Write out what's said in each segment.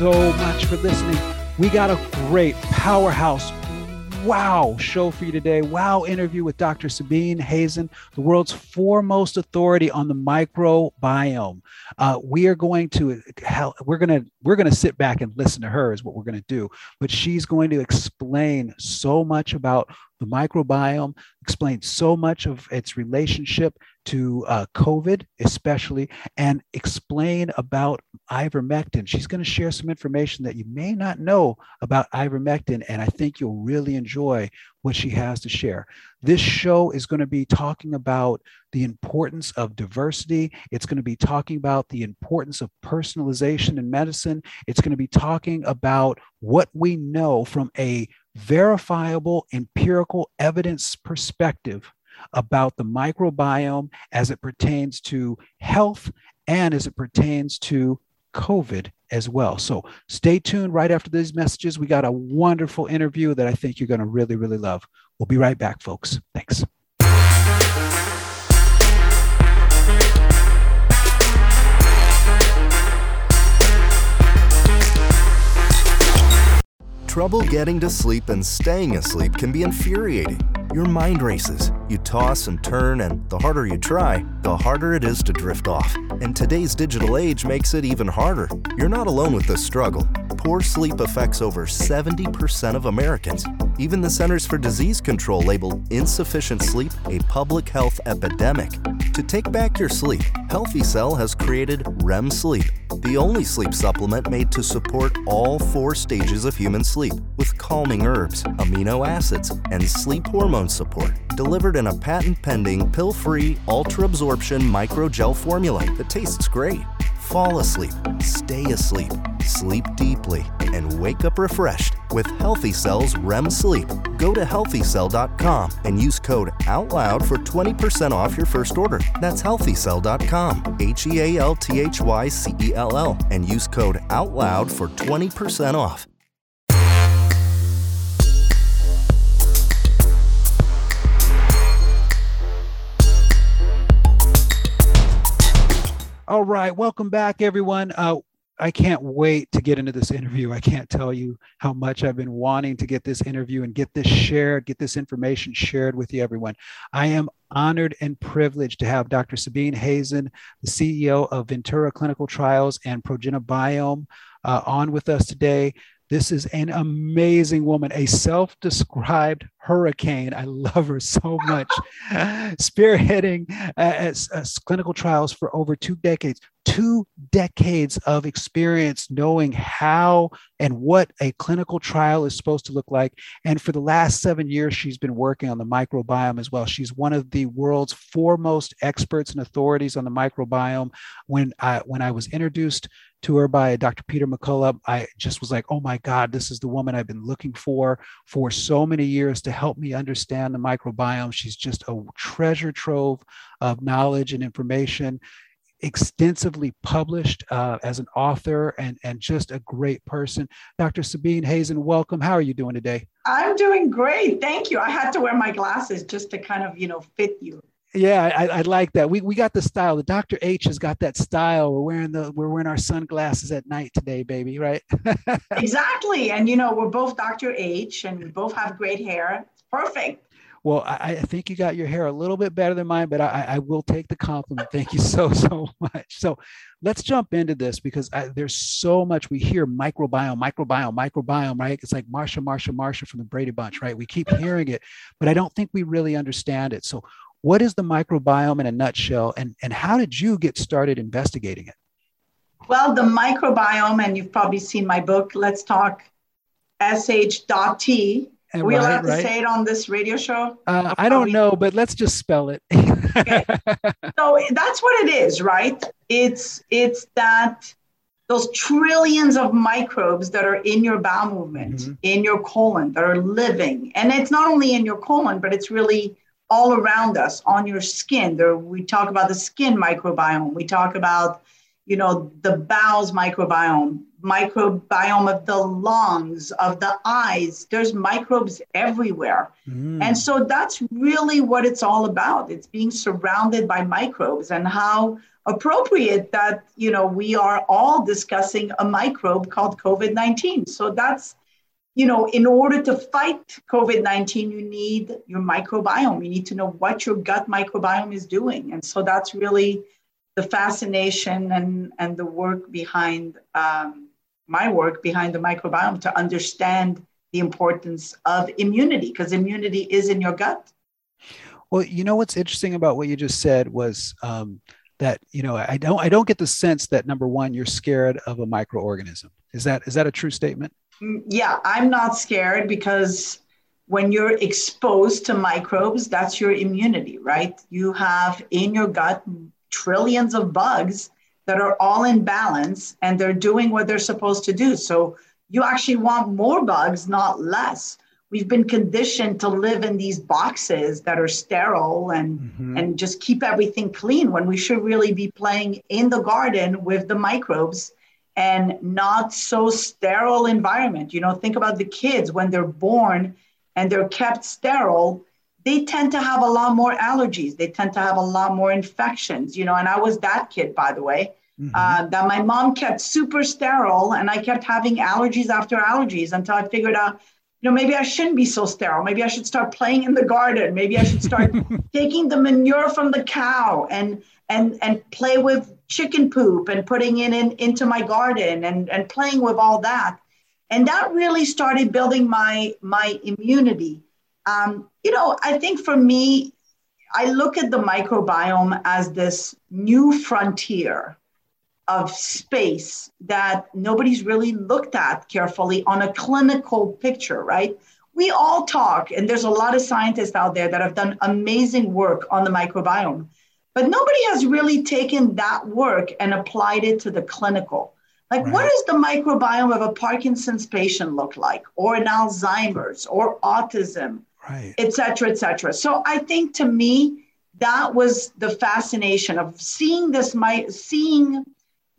So much for listening. We got a great powerhouse, wow show for you today. Wow interview with Dr. Sabine Hazan, the world's foremost authority on the microbiome. Uh, we are going to we're to we're to sit back and listen to her is what we're to do. But she's going to explain so much about the microbiome, explain so much of its relationship to uh, COVID, especially, and explain about ivermectin. She's going to share some information that you may not know about ivermectin, and I think you'll really enjoy what she has to share. This show is going to be talking about the importance of diversity. It's going to be talking about the importance of personalization in medicine. It's going to be talking about what we know from a verifiable empirical evidence perspective about the microbiome as it pertains to health and as it pertains to COVID as well. So stay tuned right after these messages. We got a wonderful interview that I think you're going to really, really love. We'll be right back, folks. Thanks. Trouble getting to sleep and staying asleep can be infuriating. Your mind races. You toss and turn, and the harder you try, the harder it is to drift off. And today's digital age makes it even harder. You're not alone with this struggle. Poor sleep affects over 70% of Americans. Even the Centers for Disease Control labeled insufficient sleep a public health epidemic. To take back your sleep, Healthy Cell has created REM Sleep, the only sleep supplement made to support all four stages of human sleep with calming herbs, amino acids, and sleep hormone support, delivered in a patent pending, pill free, ultra absorption microgel formula that tastes great. Fall asleep, stay asleep, sleep deeply, and wake up refreshed with Healthy Cell's REM Sleep. Go to healthycell.com and use code OUTLOUD for 20% off your first order. That's healthycell.com, H E A L T H Y C E L L, and use code OUTLOUD for 20% off. All right, welcome back, everyone. Uh, I can't wait to get into this interview. I can't tell you how much I've been wanting to get this interview and get this shared, get this information shared with you, everyone. I am honored and privileged to have Dr. Sabine Hazan, the CEO of Ventura Clinical Trials and ProgenaBiome, uh, on with us today. This is an amazing woman, a self described hurricane. I love her so much. Spearheading uh, uh, clinical trials for over two decades, two decades of experience knowing how and what a clinical trial is supposed to look like. And for the last seven years, she's been working on the microbiome as well. She's one of the world's foremost experts and authorities on the microbiome. When I, when I was introduced to her by Dr. Peter McCullough, I just was like, oh my God, this is the woman I've been looking for for so many years to help me understand the microbiome. She's just a treasure trove of knowledge and information, extensively published uh, as an author and, and just a great person. Dr. Sabine Hazan, welcome. How are you doing today? I'm doing great. Thank you. I had to wear my glasses just to kind of, you know, fit you yeah I, I, like that we, we got the style the dr h has got that style we're wearing the we're wearing our sunglasses at night today baby right exactly and you know we're both dr h and we both have great hair perfect well I, I, think you got your hair a little bit better than mine but i, I will take the compliment. Thank you so so much. So let's jump into this because I, there's so much we hear microbiome microbiome microbiome right? It's like marsha marsha marsha from the brady bunch right? We keep hearing it but i don't think we really understand it. So what is the microbiome in a nutshell, and, and how did you get started investigating it? Well, the microbiome, and you've probably seen my book, Let's Talk SH.T, Are we right, allowed to right. say it on this radio show? Uh, I don't know, but let's just spell it. okay. So that's what it is, right? It's it's that those trillions of microbes that are in your bowel movement, mm-hmm. in your colon, that are living. And it's not only in your colon, but it's really all around us on your skin. There, we talk about the skin microbiome. We talk about, you know, the bowels microbiome, microbiome of the lungs, of the eyes. There's microbes everywhere. Mm. And so that's really what it's all about. It's being surrounded by microbes and how appropriate that you know we are all discussing a microbe called covid-19 so that's you know in order to fight covid-19 you need your microbiome you need to know what your gut microbiome is doing and so that's really the fascination and and the work behind um, my work behind the microbiome to understand the importance of immunity because immunity is in your gut. Well you know what's interesting about what you just said was um, that you know i don't i don't get the sense that number one you're scared of a microorganism. Is that is that a true statement? Mm, yeah i'm not scared because when you're exposed to microbes that's your immunity right? You have in your gut trillions of bugs that are all in balance and they're doing what they're supposed to do. So you actually want more bugs not less. We've been conditioned to live in these boxes that are sterile and mm-hmm. and just keep everything clean when we should really be playing in the garden with the microbes and not so sterile environment. You know think about the kids when they're born and they're kept sterile they tend to have a lot more allergies. They tend to have a lot more infections you know and i was that kid by the way mm-hmm. uh, that my mom kept super sterile and i kept having allergies after allergies until i figured out you know, maybe I shouldn't be so sterile. Maybe I should start playing in the garden. Maybe I should start taking the manure from the cow and and and play with chicken poop and putting it in into my garden and and playing with all that. And that really started building my my immunity. Um, you know, I think for me, I look at the microbiome as this new frontier of space that nobody's really looked at carefully on a clinical picture, right? We all talk, and there's a lot of scientists out there that have done amazing work on the microbiome, but nobody has really taken that work and applied it to the clinical. Like, right. what does the microbiome of a Parkinson's patient look like, or an Alzheimer's, or autism, right. et cetera, et cetera? So I think to me, that was the fascination of seeing this, my seeing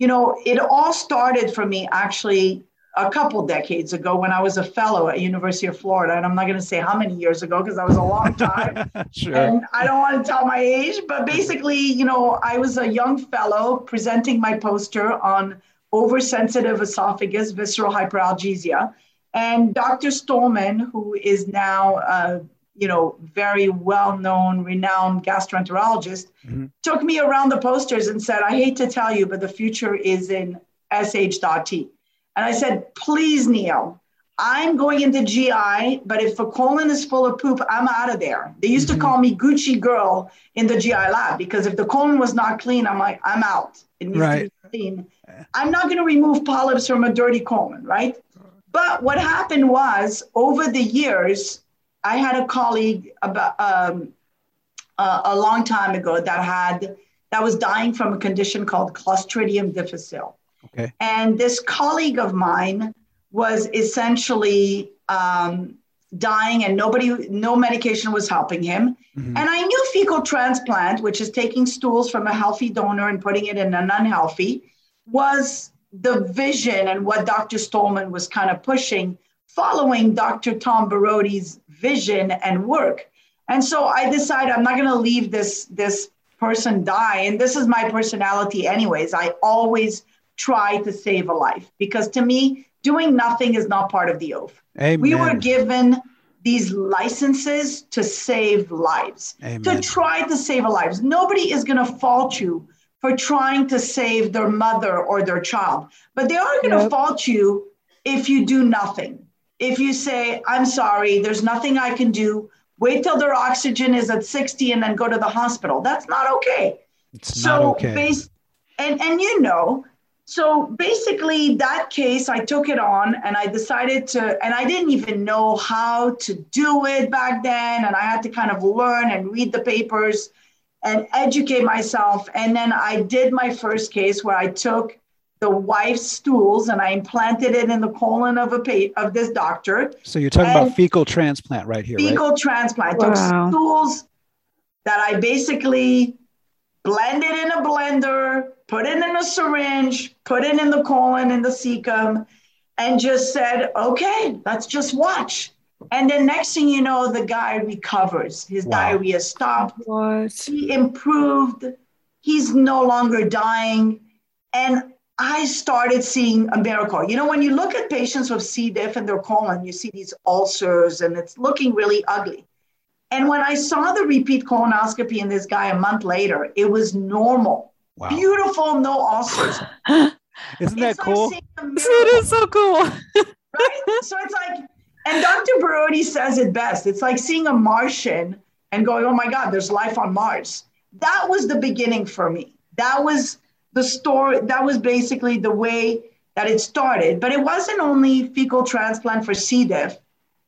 you know, it all started for me actually a couple decades ago when I was a fellow at University of Florida, and I'm not going to say how many years ago because that was a long time. sure. And I don't want to tell my age, but basically, you know, I was a young fellow presenting my poster on oversensitive esophagus visceral hyperalgesia, and Dr. Stollman, who is now uh, you know, very well-known, renowned gastroenterologist, mm-hmm. took me around the posters and said, "I hate to tell you, but the future is in SH.T." And I said, "Please, Neil, I'm going into GI, but if the colon is full of poop, I'm out of there." They used mm-hmm. to call me Gucci girl in the GI lab because if the colon was not clean, I'm like, I'm out. It needs right. to be clean. I'm not going to remove polyps from a dirty colon, right? But what happened was over the years, I had a colleague about um, uh, a long time ago that had that was dying from a condition called Clostridium difficile. Okay. And this colleague of mine was essentially um, dying, and nobody, no medication was helping him. Mm-hmm. And I knew fecal transplant, which is taking stools from a healthy donor and putting it in an unhealthy, was the vision and what Dr. Stollman was kind of pushing following Dr. Tom Borody's vision and work. And so I decided I'm not going to leave this this person die. And this is my personality, anyways. I always try to save a life because to me, doing nothing is not part of the oath. Amen. We were given these licenses to save lives, Amen. to try to save lives. Nobody is going to fault you for trying to save their mother or their child, but they are going to yep. fault you if you do nothing if you say, I'm sorry, there's nothing I can do, wait till their oxygen is at 60 and then go to the hospital. That's not okay. It's so not okay. Based, and, and you know, so basically, that case, I took it on and I decided to, and I didn't even know how to do it back then. And I had to kind of learn and read the papers and educate myself. And then I did my first case where I took the wife's stools and I implanted it in the colon of a pa- of this doctor. So you're talking about fecal transplant right here, fecal right? transplant. Wow. Took stools that I basically blended in a blender, put it in a syringe, put it in the colon, in the cecum, and just said, okay, let's just watch. And then next thing you know, the guy recovers. His wow. diarrhea stopped. What? He improved. He's no longer dying. And I started seeing a miracle. You know, when you look at patients with C. diff in their colon, you see these ulcers and it's looking really ugly. And when I saw the repeat colonoscopy in this guy a month later, it was normal. Wow. Beautiful, no ulcers. Isn't that it's cool? Like it is so cool. right? So it's like, and Dr. Borody says it best. It's like seeing a Martian and going, oh my God, there's life on Mars. That was the beginning for me. That was the story. That was basically the way that it started. But it wasn't only fecal transplant for C. diff.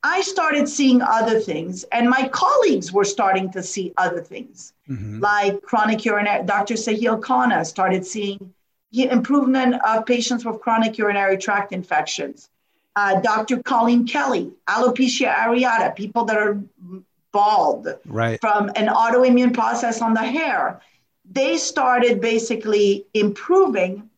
I started seeing other things, and my colleagues were starting to see other things, mm-hmm. like chronic urinary. Dr. Sahil Khanna started seeing improvement of patients with chronic urinary tract infections. Uh, Dr. Colleen Kelly, alopecia areata, people that are bald right. from an autoimmune process on the hair. They started basically improving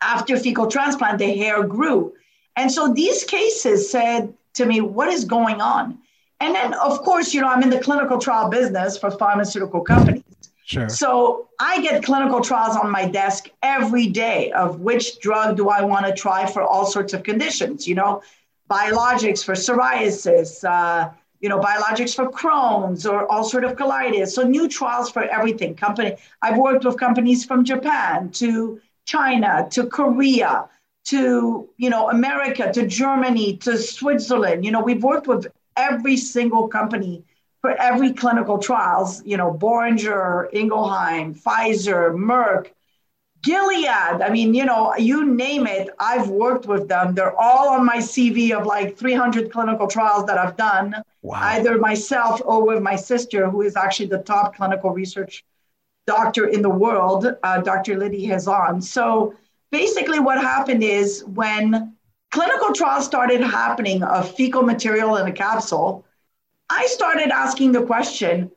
after fecal transplant, the hair grew. And so these cases said, to me what is going on. And then, of course, you know, I'm in the clinical trial business for pharmaceutical companies. Sure. So I get clinical trials on my desk every day of which drug do I want to try for all sorts of conditions, you know, biologics for psoriasis, uh, you know, biologics for Crohn's or of colitis. So new trials for everything. Company, I've worked with companies from Japan to China to Korea to you know America, to Germany, to Switzerland. You know, we've worked with every single company for every clinical trials. You know, Boehringer, Ingelheim, Pfizer, Merck, Gilead. I mean, you know, you name it, I've worked with them. They're all on my CV of like 300 clinical trials that I've done, wow. either myself or with my sister, who is actually the top clinical research doctor in the world, uh, Dr. Lydie Hazan. So basically what happened is when clinical trials started happening of fecal material in a capsule, I started asking the question,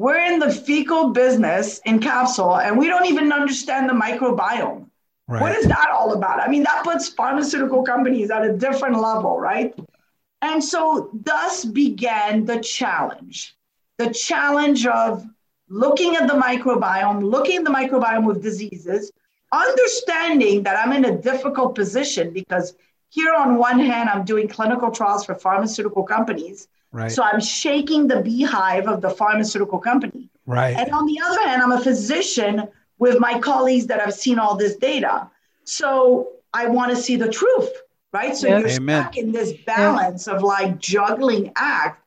we're in the fecal business in capsule and we don't even understand the microbiome. Right. What is that all about? I mean, that puts pharmaceutical companies at a different level, right? And so, thus began the challenge the challenge of looking at the microbiome, looking at the microbiome with diseases, understanding that I'm in a difficult position because here on one hand, I'm doing clinical trials for pharmaceutical companies. Right. So I'm shaking the beehive of the pharmaceutical company. Right. And on the other hand, I'm a physician with my colleagues that have seen all this data. So I want to see the truth, right? So you're Amen. stuck in this balance yeah. of like juggling act,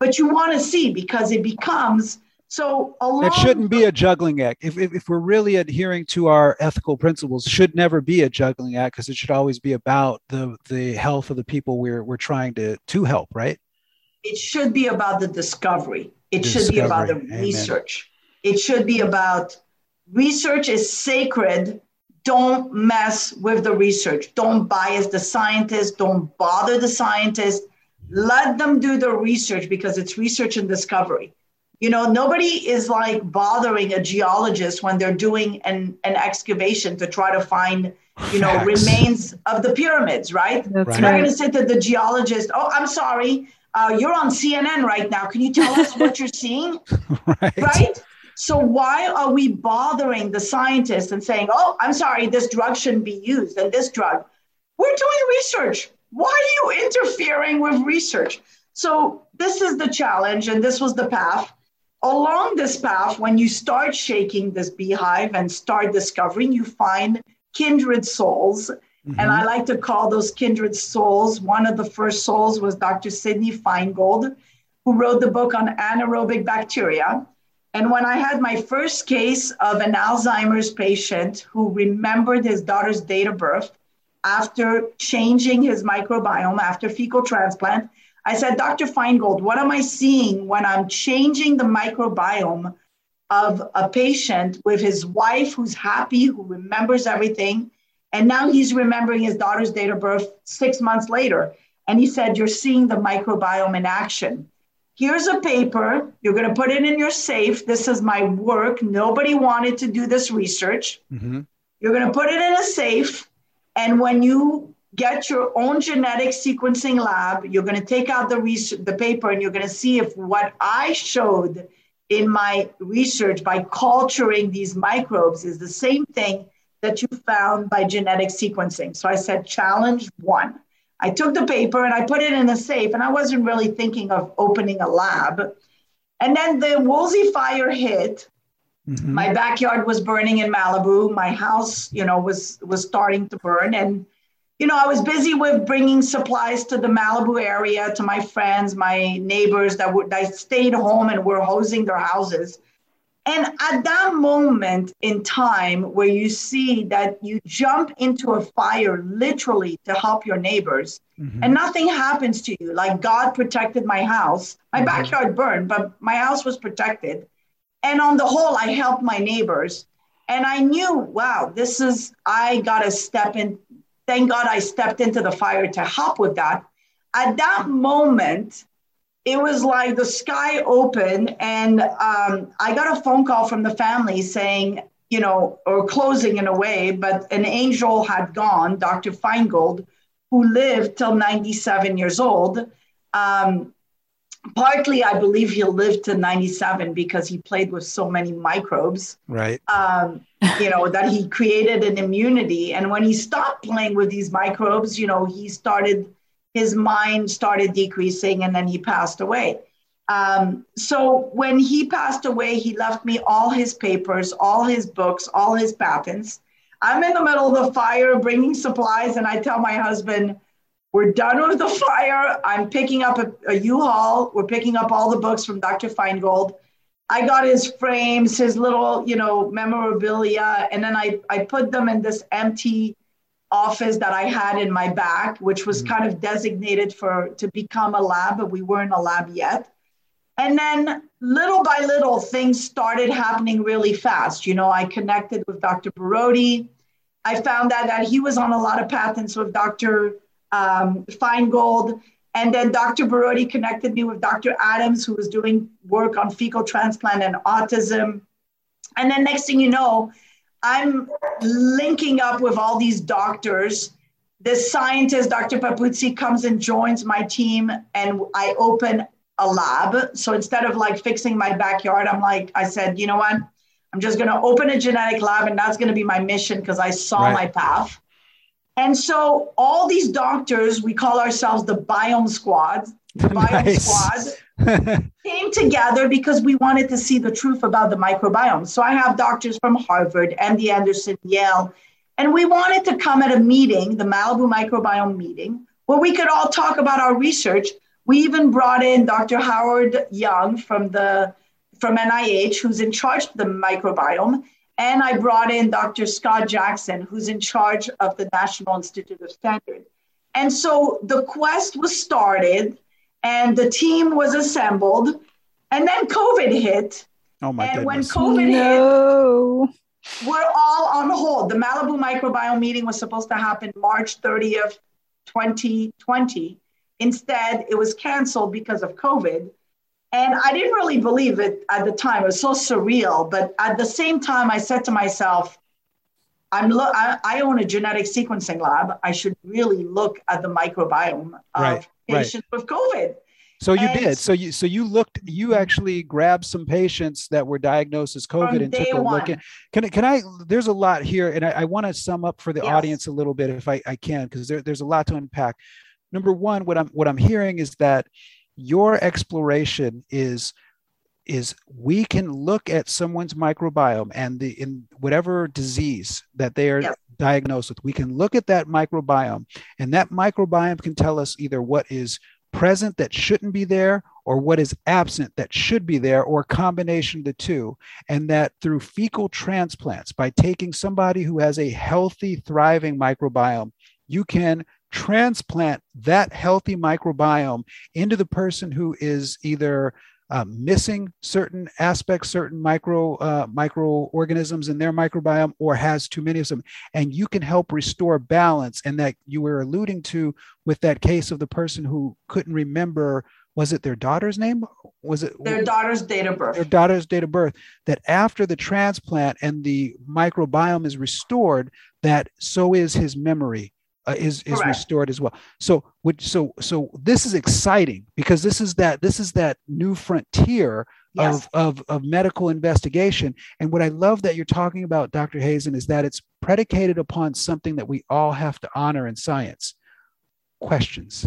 but you want to see because it becomes so a it shouldn't be a juggling act. If, if, if, we're really adhering to our ethical principles, should never be a juggling act because it should always be about the the health of the people we're we're trying to to help, right? It should be about the discovery. It discovery. should be about the Amen. research. It should be about research is sacred. Don't mess with the research. Don't bias the scientists. Don't bother the scientists. Let them do the research because it's research and discovery you know, nobody is like bothering a geologist when they're doing an, an excavation to try to find, you know, Facts. remains of the pyramids, right? That's right. not going to say to the geologist, oh, I'm sorry, uh, you're on CNN right now. Can you tell us what you're seeing? right. right? So why are we bothering the scientists and saying, oh, I'm sorry, this drug shouldn't be used and this drug? We're doing research. Why are you interfering with research? So this is the challenge, and this was the path along this path, when you start shaking this beehive and start discovering, you find kindred souls. Mm-hmm. And I like to call those kindred souls. One of the first souls was Dr. Sydney Finegold, who wrote the book on anaerobic bacteria. And when I had my first case of an Alzheimer's patient who remembered his daughter's date of birth after changing his microbiome after fecal transplant, I said, Dr. Finegold, what am I seeing when I'm changing the microbiome of a patient with his wife who's happy, who remembers everything? And now he's remembering his daughter's date of birth six months later. And he said, You're seeing the microbiome in action. Here's a paper. You're going to put it in your safe. This is my work. Nobody wanted to do this research. Mm-hmm. You're going to put it in a safe. And when you get your own genetic sequencing lab, you're going to take out the, research, the paper and you're going to see if what I showed in my research by culturing these microbes is the same thing that you found by genetic sequencing. So I said, challenge one. I took the paper and I put it in a safe, and I wasn't really thinking of opening a lab. And then the Woolsey fire hit. Mm-hmm. My backyard was burning in Malibu. My house, you know, was was starting to burn, and you know, I was busy with bringing supplies to the Malibu area to my friends, my neighbors that would that stayed home and were hosing their houses. And at that moment in time where you see that you jump into a fire literally to help your neighbors mm-hmm. and nothing happens to you, like God protected my house. My mm-hmm. backyard burned, but my house was protected. And on the whole, I helped my neighbors. And I knew, wow, this is, I got to step in. Thank God I stepped into the fire to help with that. At that moment, it was like the sky opened and um, i got a phone call from the family saying you know or closing in a way but an angel had gone dr finegold who lived till 97 years old. Um, partly i believe he lived to 97 because he played with so many microbes right. um, you know that he created an immunity. And when he stopped playing with these microbes you know he started his mind started decreasing and then he passed away. Um, so when he passed away, he left me all his papers, all his books, all his patents. I'm in the middle of the fire bringing supplies, and I tell my husband, We're done with the fire. I'm picking up a a U-Haul. We're picking up all the books from Dr. Finegold. I got his frames, his little, you know, memorabilia, and then I, I put them in this empty office that I had in my back, which was mm-hmm. kind of designated for to become a lab, but we weren't a lab yet. And then little by little, things started happening really fast. You know, I connected with Dr. Borody. I found out that he was on a lot of patents with Dr. Um, Finegold. And then Dr. Borody connected me with Dr. Adams, who was doing work on fecal transplant and autism. And then next thing you know, I'm linking up with all these doctors. This scientist, Dr. Papuzzi, comes and joins my team, and I open a lab. So instead of like fixing my backyard, I'm like, I said, you know what? I'm just going to open a genetic lab, and that's going to be my mission because I saw right. my path. And so all these doctors, we call ourselves the Biome Squad. The Biome nice. Squad came together because we wanted to see the truth about the microbiome. So I have doctors from Harvard, MD Anderson, Yale, and we wanted to come at a meeting, the Malibu Microbiome meeting, where we could all talk about our research. We even brought in Dr. Howard Young from the from NIH, who's in charge of the microbiome, and I brought in Dr. Scott Jackson, who's in charge of the National Institute of Standards. And so the quest was started and the team was assembled. And then COVID hit. Oh my and goodness. when COVID no. hit, we're all on hold. The Malibu microbiome meeting was supposed to happen March 30th, 2020. Instead, it was canceled because of COVID. And I didn't really believe it at the time. It was so surreal. But at the same time, I said to myself, I'm lo- I, I own a genetic sequencing lab. I should really look at the microbiome of right patients right. with COVID. So you and did. So you so you looked. You mm-hmm. actually grabbed some patients that were diagnosed as COVID and took a one. look. At, can can I? There's a lot here, and I, I want to sum up for the yes. audience a little bit if I, I can, because there, there's a lot to unpack. Number one, what I'm what I'm hearing is that your exploration is is we can look at someone's microbiome and the in whatever disease that they are yes diagnosed with. We can look at that microbiome, and that microbiome can tell us either what is present that shouldn't be there or what is absent that should be there or a combination of the two and that through fecal transplants by taking somebody who has a healthy thriving microbiome you can transplant that healthy microbiome into the person who is either uh, missing certain aspects, certain micro uh, microorganisms in their microbiome, or has too many of them, and you can help restore balance. And that you were alluding to with that case of the person who couldn't remember was it their daughter's name? Was it their daughter's date of birth? Their daughter's date of birth. That after the transplant and the microbiome is restored, that so is his memory uh, is is Correct. restored as well. So which so so this is exciting because this is that this is that new frontier yes. of, of of medical investigation. And what I love that you're talking about, Dr. Hazan, is that it's predicated upon something that we all have to honor in science: questions.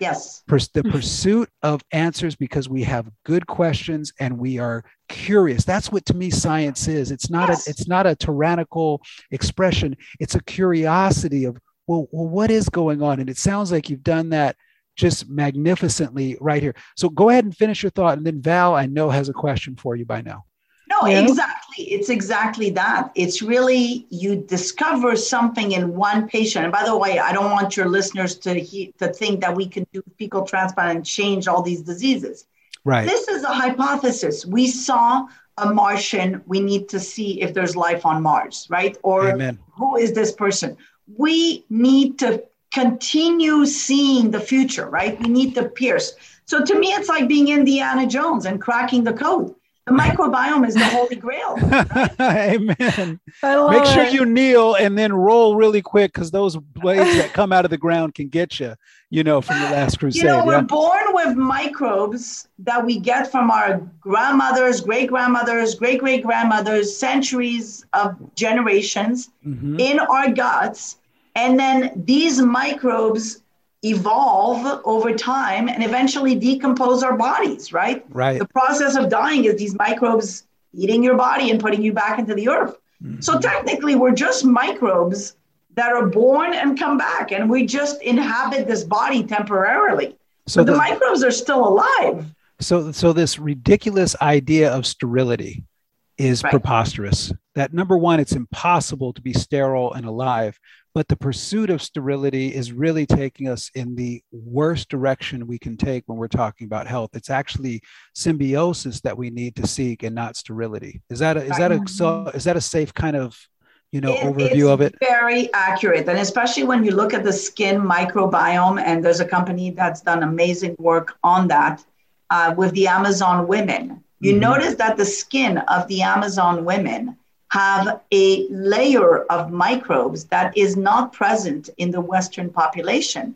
Yes. the pursuit of answers because we have good questions and we are curious. That's what to me science is. It's not yes. a it's not a tyrannical expression. It's a curiosity of well, well, what is going on? And it sounds like you've done that just magnificently right here. So go ahead and finish your thought. And then Val, I know, has a question for you by now. No, yeah. exactly. It's exactly that. It's really you discover something in one patient. And by the way, I don't want your listeners to he, to think that we can do fecal transplant and change all these diseases. Right. This is a hypothesis. We saw a Martian. We need to see if there's life on Mars, right? Or Amen. who is this person? We need to continue seeing the future, right? We need to pierce. So to me, it's like being Indiana Jones and cracking the code. The microbiome is the holy grail. Right? Amen. Make sure it. you kneel and then roll really quick because those blades that come out of the ground can get you, you know, from the last crusade. You know, we're born with microbes that we get from our grandmothers, great grandmothers, great great grandmothers, centuries of generations mm-hmm. in our guts and then these microbes evolve over time and eventually decompose our bodies, right? Right. The process of dying is these microbes eating your body and putting you back into the earth. Mm-hmm. So technically, we're just microbes that are born and come back, and we just inhabit this body temporarily. So the, the microbes are still alive. So, so this ridiculous idea of sterility is right. preposterous. That number one, it's impossible to be sterile and alive but the pursuit of sterility is really taking us in the worst direction we can take when we're talking about health. It's actually symbiosis that we need to seek and not sterility. Is that a, is that a so is that a safe kind of you know it, overview of it? very accurate. And especially when you look at the skin microbiome and there's a company that's done amazing work on that uh, with the amazon women. You mm-hmm. notice that the skin of the amazon women have a layer of microbes that is not present in the Western population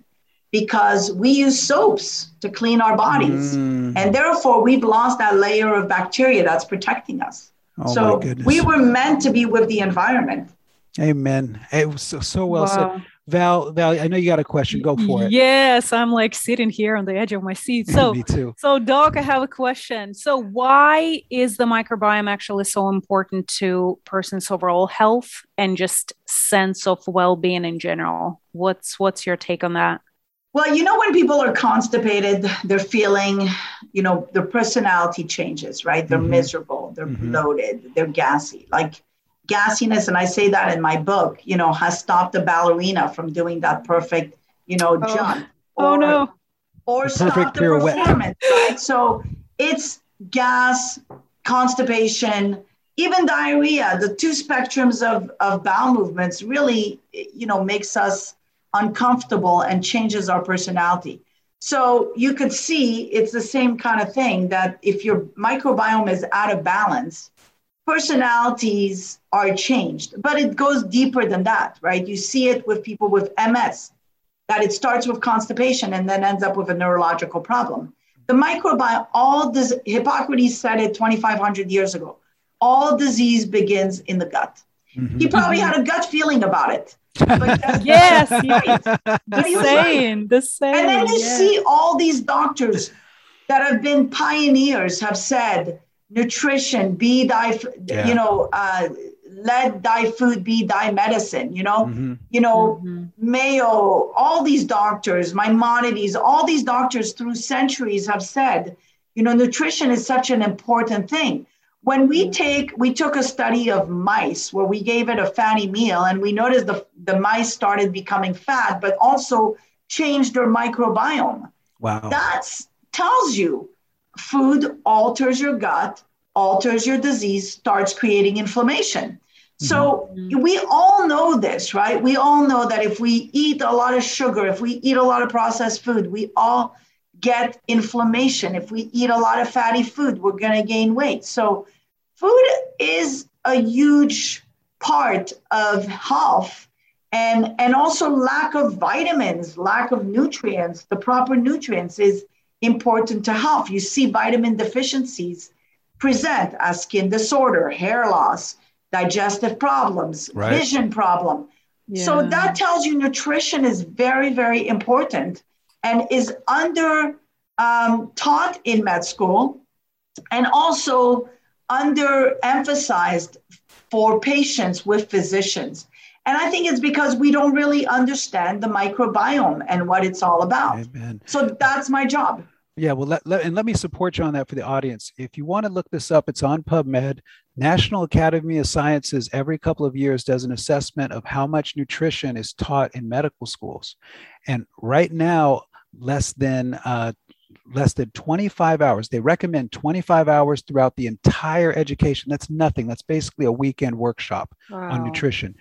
because we use soaps to clean our bodies. Mm. And therefore, we've lost that layer of bacteria that's protecting us. Oh so we were meant to be with the environment. Amen. It was so, so well wow. said. Val, Val, I know you got a question. Go for it. Yes, I'm like sitting here on the edge of my seat. So, me too. So, Doc, I have a question. So, why is the microbiome actually so important to person's overall health and just sense of well-being in general? What's What's your take on that? Well, you know, when people are constipated, they're feeling, you know, their personality changes, right? They're mm-hmm. miserable, they're mm-hmm. bloated, they're gassy. Like gassiness, and I say that in my book, you know, has stopped a ballerina from doing that perfect, you know, oh. jump. Oh, or, oh no. Or stop the performance, right? So it's gas, constipation, even diarrhea, the two spectrums of, of bowel movements really, you know, makes us uncomfortable and changes our personality. So you could see it's the same kind of thing that if your microbiome is out of balance, personalities are changed, but it goes deeper than that, right? You see it with people with MS, that it starts with constipation and then ends up with a neurological problem. The microbiome, all this, Hippocrates said it 2,500 years ago. All disease begins in the gut. Mm-hmm. He probably had a gut feeling about it. yes, right. the same, right. the same. And then you yes. see all these doctors that have been pioneers have said, nutrition be thy yeah. you know uh, let thy food be thy medicine you know mm-hmm. you know mm-hmm. mayo all these doctors maimonides all these doctors through centuries have said You know, nutrition is such an important thing. When we take, we took a study of mice where we gave it a fatty meal and we noticed the, the mice started becoming fat, but also changed their microbiome. Wow. That tells you food alters your gut, alters your disease, starts creating inflammation. So mm-hmm. we all know this, right? We all know that if we eat a lot of sugar, if we eat a lot of processed food, we all get inflammation. If we eat a lot of fatty food, we're going to gain weight. So food is a huge part of health and and also lack of vitamins, lack of nutrients, the proper nutrients is important to health. You see vitamin deficiencies present as skin disorder, hair loss, digestive problems, right. vision problem. Yeah. So that tells you nutrition is very, very important and is under um, taught in med school and also under emphasized for patients with physicians. And I think it's because we don't really understand the microbiome and what it's all about. Amen. So that's my job. Yeah, well, let, let, and let me support you on that for the audience. If you want to look this up, it's on PubMed. National Academy of Sciences every couple of years does an assessment of how much nutrition is taught in medical schools, and right now, less than uh, less than 25 hours. They recommend 25 hours throughout the entire education. That's nothing. That's basically a weekend workshop wow. on nutrition.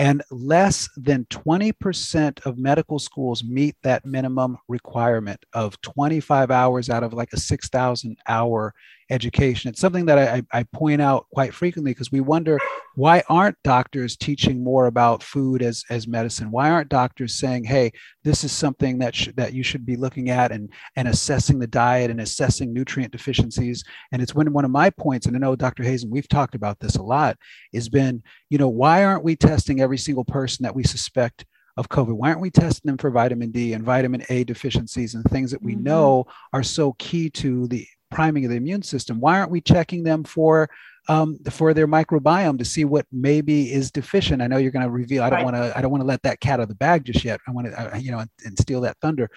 And less than 20% of medical schools meet that minimum requirement of 25 hours out of like a 6,000 hour education. It's something that I, I point out quite frequently because we wonder why aren't doctors teaching more about food as, as medicine? Why aren't doctors saying, hey, this is something that, sh- that you should be looking at and, and assessing the diet and assessing nutrient deficiencies? And it's when one of my points, and I know Dr. Hazan, we've talked about this a lot, has been, you know, why aren't we testing every single person that we suspect of COVID? Why aren't we testing them for vitamin D and vitamin A deficiencies and things that we mm-hmm. know are so key to the priming of the immune system? Why aren't we checking them for um, for their microbiome to see what maybe is deficient? I know you're going to reveal. I don't right. want to. I don't want to let that cat out of the bag just yet. I want to, uh, you know, and, and steal that thunder.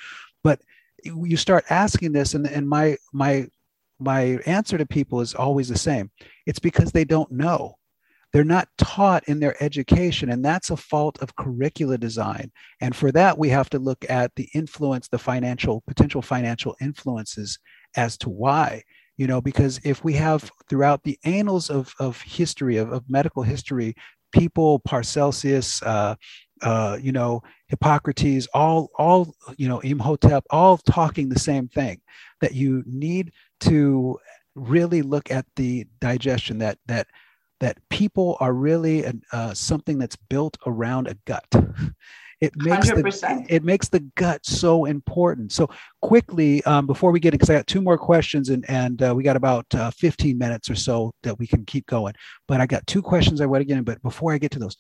But you start asking this, and and my my my answer to people is always the same. It's because they don't know. They're not taught in their education, and that's a fault of curricula design. And for that, we have to look at the influence, the financial, potential financial influences as to why you know because if we have throughout the annals of, of history of, of medical history people paracelsus uh, uh, you know hippocrates all all you know imhotep all talking the same thing that you need to really look at the digestion that that that people are really uh, something that's built around a gut it makes 100%. the it makes the gut so important. So quickly, um, before we get because I got two more questions, and and uh, we got about uh, 15 minutes or so that we can keep going. But I got two questions I want to get in. But before I get to those,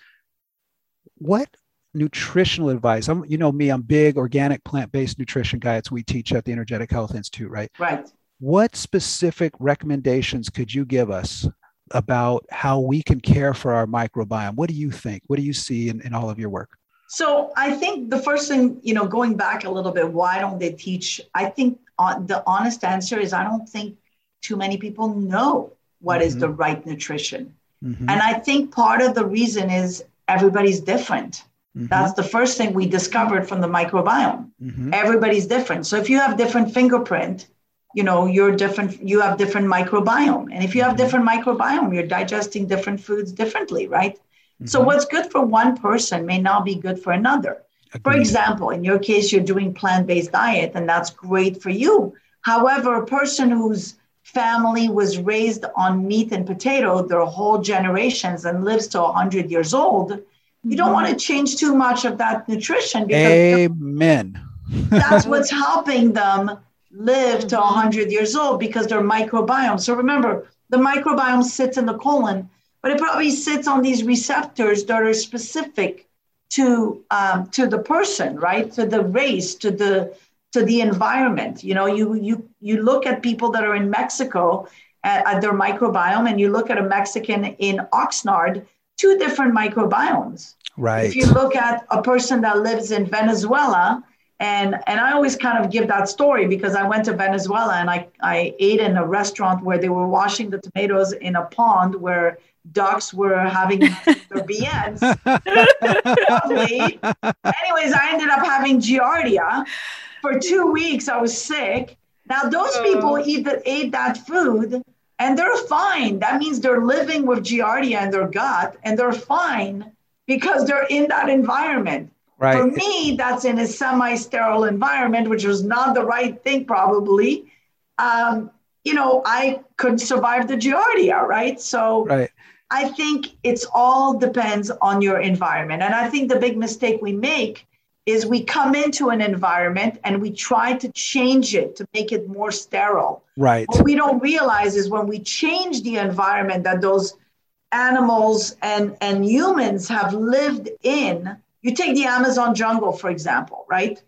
what nutritional advice? I'm, you know me, I'm big organic plant-based nutrition guy. It's we teach at the Energetic Health Institute, right? Right. What specific recommendations could you give us about how we can care for our microbiome? What do you think? What do you see in, in all of your work? So I think the first thing, you know, going back a little bit, why don't they teach? I think the honest answer is I don't think too many people know what mm-hmm. is the right nutrition. Mm-hmm. And I think part of the reason is everybody's different. Mm-hmm. That's the first thing we discovered from the microbiome. Mm-hmm. Everybody's different. So if you have different fingerprint, you know, you're different, you have different microbiome. And if you have mm-hmm. different microbiome, you're digesting different foods differently, right? Mm-hmm. So what's good for one person may not be good for another. Agreed. For example, in your case, you're doing plant-based diet, and that's great for you. However, a person whose family was raised on meat and potato their whole generations and lives to 100 years old, you don't mm-hmm. want to change too much of that nutrition. Because Amen. that's what's helping them live to 100 years old because their microbiome. So remember, the microbiome sits in the colon but it probably sits on these receptors that are specific to um, to the person, right? To the race, to the to the environment. You know, you you you look at people that are in Mexico at, at their microbiome, and you look at a Mexican in Oxnard, two different microbiomes. Right. If you look at a person that lives in Venezuela And, and I always kind of give that story because I went to Venezuela and I, I ate in a restaurant where they were washing the tomatoes in a pond where ducks were having their BNs. Anyways, I ended up having giardia. For two weeks, I was sick. Now, those oh. people eat the, ate that food and they're fine. That means they're living with giardia in their gut and they're fine because they're in that environment. Right. For me, that's in a semi sterile environment, which was not the right thing, probably. Um, you know, I could survive the giardia, right? So right. I think it's all depends on your environment. And I think the big mistake we make is we come into an environment and we try to change it to make it more sterile. Right. What we don't realize is when we change the environment that those animals and, and humans have lived in, you take the Amazon jungle, for example, right?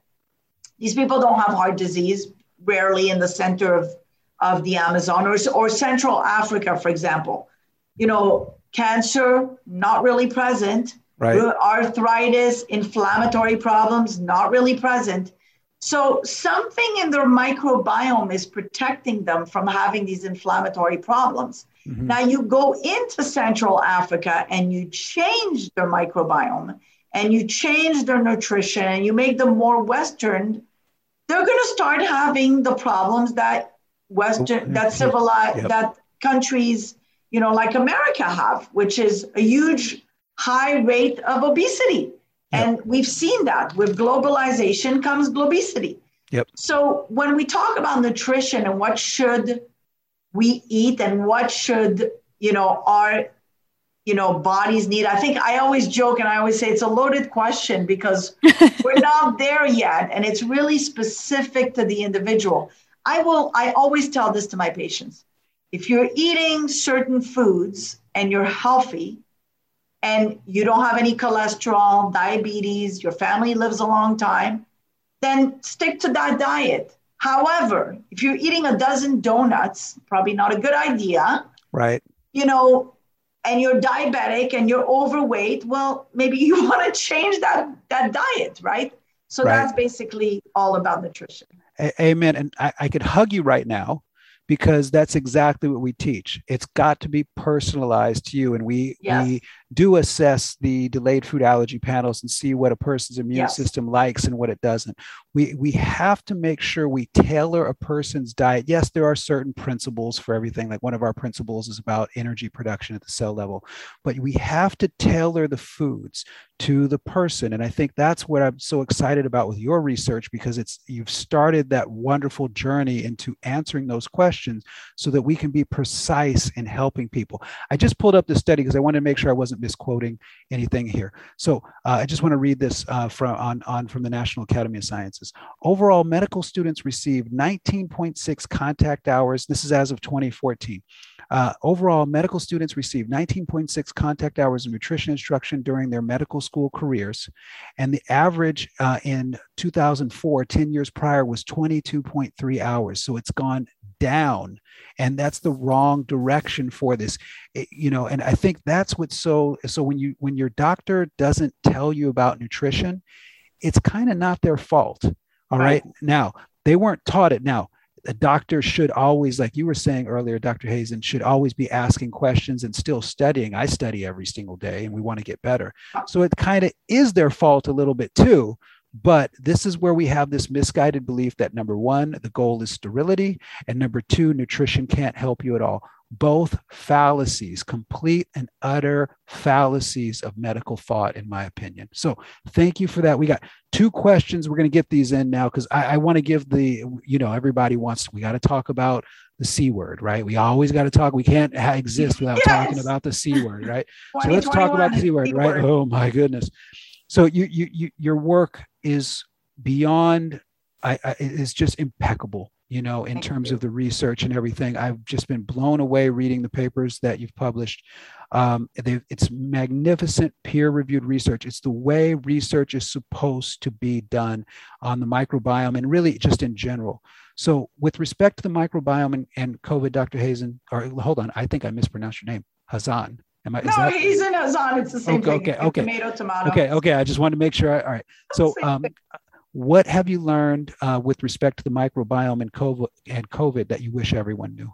These people don't have heart disease, rarely in the center of, of the Amazon or, or Central Africa, for example. You know, cancer, not really present right. arthritis, inflammatory problems, not really present. So something in their microbiome is protecting them from having these inflammatory problems. Mm-hmm. Now you go into Central Africa and you change their microbiome and you change their nutrition and you make them more Western, they're going to start having the problems that Western, that civilized, yep. that countries, you know, like America have, which is a huge high rate of obesity. And we've seen that with globalization comes globesity. Yep. So when we talk about nutrition and what should we eat and what should, you know, our you know bodies need i think i always joke and i always say it's a loaded question because we're not there yet and it's really specific to the individual i will i always tell this to my patients if you're eating certain foods and you're healthy and you don't have any cholesterol, diabetes, your family lives a long time, then stick to that diet. However, if you're eating a dozen donuts, probably not a good idea. Right. You know, and you're diabetic and you're overweight, well, maybe you want to change that that diet, right? So right. that's basically all about nutrition. A- amen. And I, I could hug you right now because that's exactly what we teach. It's got to be personalized to you. And we yes. we do assess the delayed food allergy panels and see what a person's immune yes. system likes and what it doesn't. We we have to make sure we tailor a person's diet. Yes, there are certain principles for everything. Like one of our principles is about energy production at the cell level, but we have to tailor the foods to the person and i think that's what i'm so excited about with your research because it's you've started that wonderful journey into answering those questions so that we can be precise in helping people i just pulled up the study because i wanted to make sure i wasn't misquoting anything here. So uh, i just want to read this uh, from on, on from the national academy of sciences. Overall medical students received 19.6 contact hours. This is as of 2014 uh, overall, medical students received 19.6 contact hours of nutrition instruction during their medical school careers, and the average uh, in 2004, 10 years prior, was 22.3 hours. So it's gone down, and that's the wrong direction for this. It, you know, and I think that's what's so. So when you when your doctor doesn't tell you about nutrition, it's kind of not their fault. All right. right. Now, they weren't taught it. Now, a doctor should always, like you were saying earlier, Dr. Hazen, should always be asking questions and still studying. I study every single day and we want to get better. So it kind of is their fault a little bit too. But this is where we have this misguided belief that number one, the goal is sterility, and number two, nutrition can't help you at all both fallacies, complete and utter fallacies of medical thought, in my opinion. So thank you for that. We got two questions. We're going to get these in now because I, I want to give the, you know, everybody wants, we got to talk about the C word, right? We always got to talk. We can't exist without yes. talking about the C word, right? so let's talk about the C word, right? Oh my goodness. So you, you, you your work is beyond, I, I, is just impeccable you know, in Thank terms you. of the research and everything. I've just been blown away reading the papers that you've published. Um, it's magnificent peer reviewed research. It's the way research is supposed to be done on the microbiome and really just in general. So, with respect to the microbiome and, and COVID, Dr. Hazen, or hold on, I think I mispronounced your name, Hazan. Am I, no, that, in Hazan. It's the same okay, thing. Okay, okay. Tomato, tomato. Okay, okay. I just wanted to make sure. I, all right. So, um, what have you learned uh, with respect to the microbiome and COVID, and COVID that you wish everyone knew?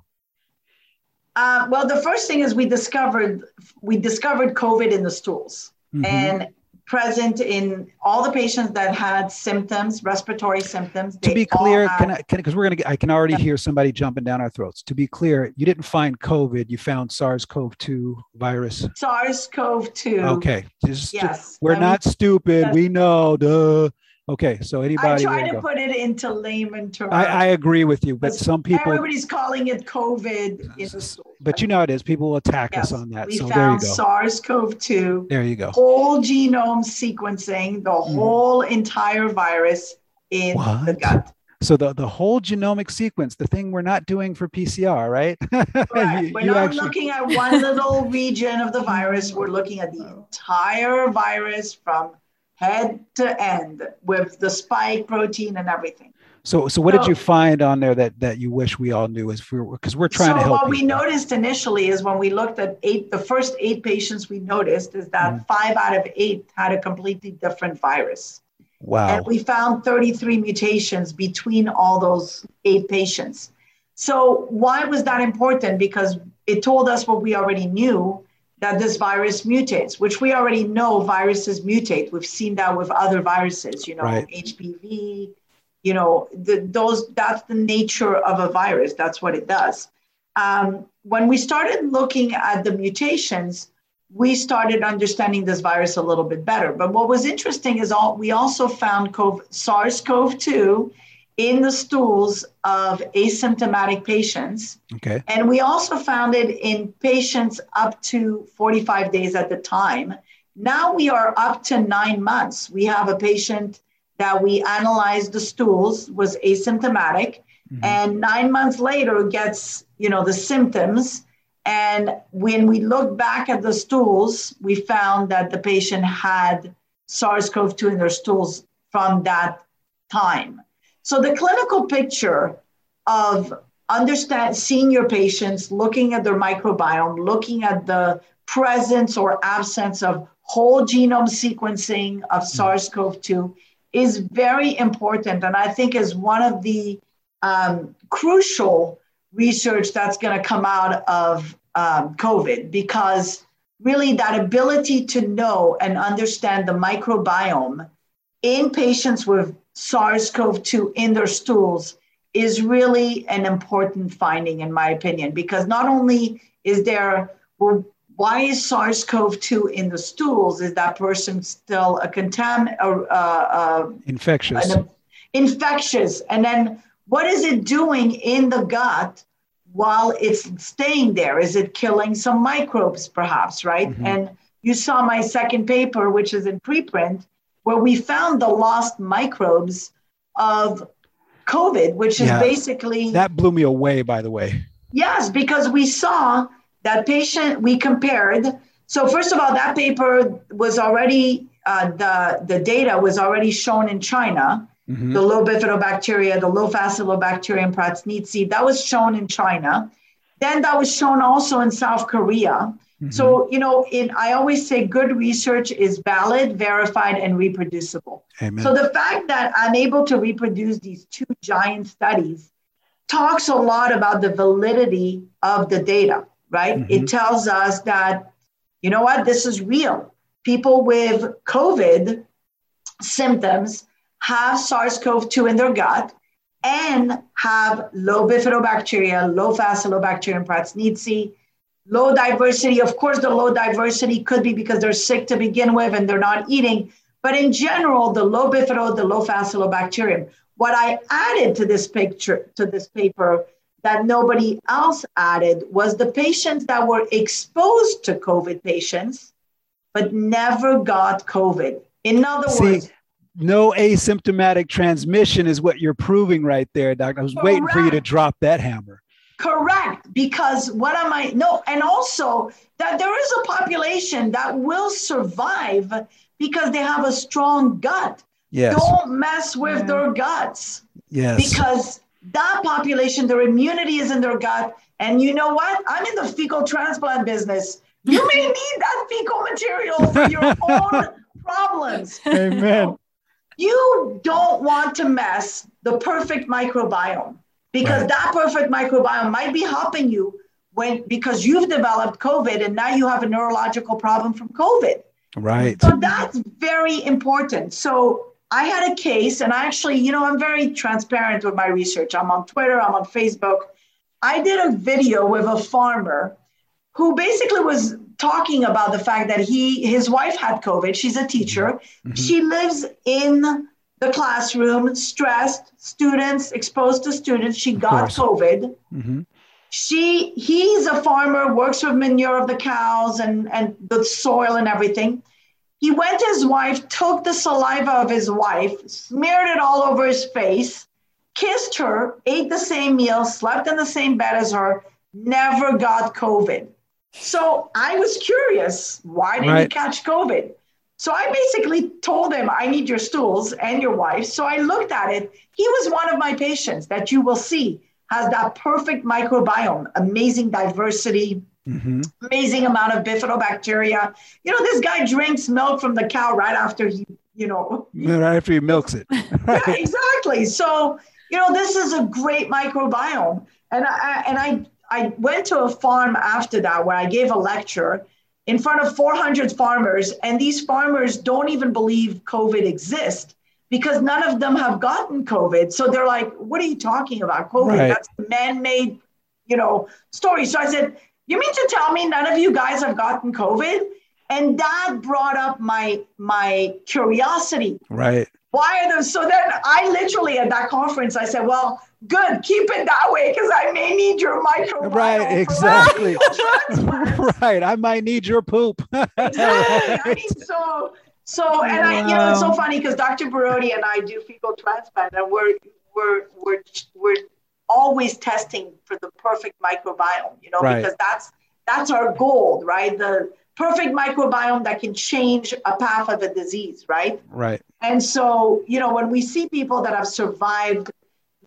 Uh, well, the first thing is we discovered we discovered COVID in the stools, mm-hmm. and present in all the patients that had symptoms, respiratory symptoms. To be clear, I, because we're going to, I can already yeah. hear somebody jumping down our throats. To be clear, you didn't find COVID, you found SARS-CoV-2 virus. SARS-CoV-2. Okay. Just, yes. We're not stupid. We know, duh. Okay, so anybody. I try to go. put it into layman terms. I, I agree with you, but some people. Everybody's calling it COVID. but you know how it is. People will attack yes, us on that. We so found there you go. SARS-CoV-2. There you go. Whole genome sequencing, the mm. whole entire virus in what? the gut. So the, the whole genomic sequence, the thing we're not doing for PCR, right? right. you, we're not actually... looking at one little region of the virus. We're looking at the entire virus from head to end with the spike protein and everything. So, so what so, did you find on there that that you wish we all knew? Is because we're, trying so to help. what we noticed initially is when we looked at eight, the first eight patients we noticed is that mm. five out of eight had a completely different virus. Wow! And we found 33 mutations between all those eight patients. So why was that important? Because it told us what we already knew that this virus mutates, which we already know viruses mutate. We've seen that with other viruses, you know, right. HPV, you know, the, those that's the nature of a virus. That's what it does. Um, when we started looking at the mutations, we started understanding this virus a little bit better. But what was interesting is all we also found SARS-CoV-2 in the stools of asymptomatic patients. Okay. And we also found it in patients up to 45 days at the time. Now we are up to nine months. We have a patient that we analyzed the stools was asymptomatic mm-hmm. and nine months later gets you know the symptoms and when we look back at the stools we found that the patient had sars-cov-2 in their stools from that time so the clinical picture of understand seeing your patients, looking at their microbiome, looking at the presence or absence of whole genome sequencing of SARS-CoV-2 is very important, and I think is one of the um, crucial research that's going to come out of um, COVID because really that ability to know and understand the microbiome in patients with SARS CoV 2 in their stools is really an important finding, in my opinion, because not only is there, well, why is SARS CoV 2 in the stools? Is that person still a contaminant or uh, uh, infectious? An, infectious. And then what is it doing in the gut while it's staying there? Is it killing some microbes, perhaps, right? Mm-hmm. And you saw my second paper, which is in preprint, where we found the lost microbes of COVID, which is yeah, basically that blew me away, by the way. Yes, because we saw that patient, we compared. So, first of all, that paper was already, uh, the, the data was already shown in China. Mm-hmm. The low bifidobacteria, the low Faecalibacterium prausnitzii, that was shown in China. Then that was shown also in South Korea. Mm-hmm. So, you know, in I always say good research is valid, verified, and reproducible. Amen. So the fact that I'm able to reproduce these two giant studies talks a lot about the validity of the data, right? Mm-hmm. It tells us that, you know what, this is real. People with COVID symptoms have SARS CoV 2 in their gut and have low bifidobacteria, low Faecalibacterium prausnitzii, Low diversity, of course, the low diversity could be because they're sick to begin with and they're not eating. But in general, the low bifido, the low Faecalibacterium. What I added to this picture, to this paper, that nobody else added was the patients that were exposed to COVID patients, but never got COVID. In other See, words, no asymptomatic transmission is what you're proving right there, doctor. I was correct. waiting for you to drop that hammer. Correct. Because what am I? No, and also that there is a population that will survive because they have a strong gut. Yes. Don't mess with yeah. their guts. Yes. Because that population, their immunity is in their gut. And you know what? I'm in the fecal transplant business. You may need that fecal material for your own problems. Amen. you don't want to mess the perfect microbiome because Right. that perfect microbiome might be helping you when because you've developed COVID and now you have a neurological problem from COVID. Right. So that's very important. So I had a case, and I actually, you know, I'm very transparent with my research. I'm on Twitter, I'm on Facebook. I did a video with a farmer who basically was talking about the fact that he his wife had COVID. She's a teacher. Mhm. She lives in the classroom, stressed, students exposed to students. She got. COVID. Hmm she he's a farmer works with manure of the cows and and the soil and everything. He went to his wife took the saliva of his wife smeared it all over his face kissed her ate the same meal slept in the same bed as her never got covid. So i was curious why did he catch covid so i basically told him i need your stools and your wife so i looked at it he was one of my patients that you will see has that perfect microbiome, amazing diversity, hmm amazing amount of bifidobacteria. You know, this guy drinks milk from the cow right after he, you know, Right after he milks it. yeah, exactly. So, you know, this is a great microbiome. And I and I I went to a farm after that where I gave a lecture in front of 400 farmers, and these farmers don't even believe COVID exists because none of them have gotten COVID. So they're like, "What are you talking about? COVID? Right. That's a man-made, you know, story." So I said, "You mean to tell me none of you guys have gotten COVID?" And that brought up my my curiosity right. Why are those so then i literally at that conference i said well good keep it that way because i may need your microbiome Right, exactly. right. I might need your poop. exactly i mean so so and i you know it's so funny because dr Borody and i do fecal transplant and we're we're we're we're always testing for the perfect microbiome you know Right. because that's that's our goal right the perfect microbiome that can change a path of a disease right Right. And so, you know, when we see people that have survived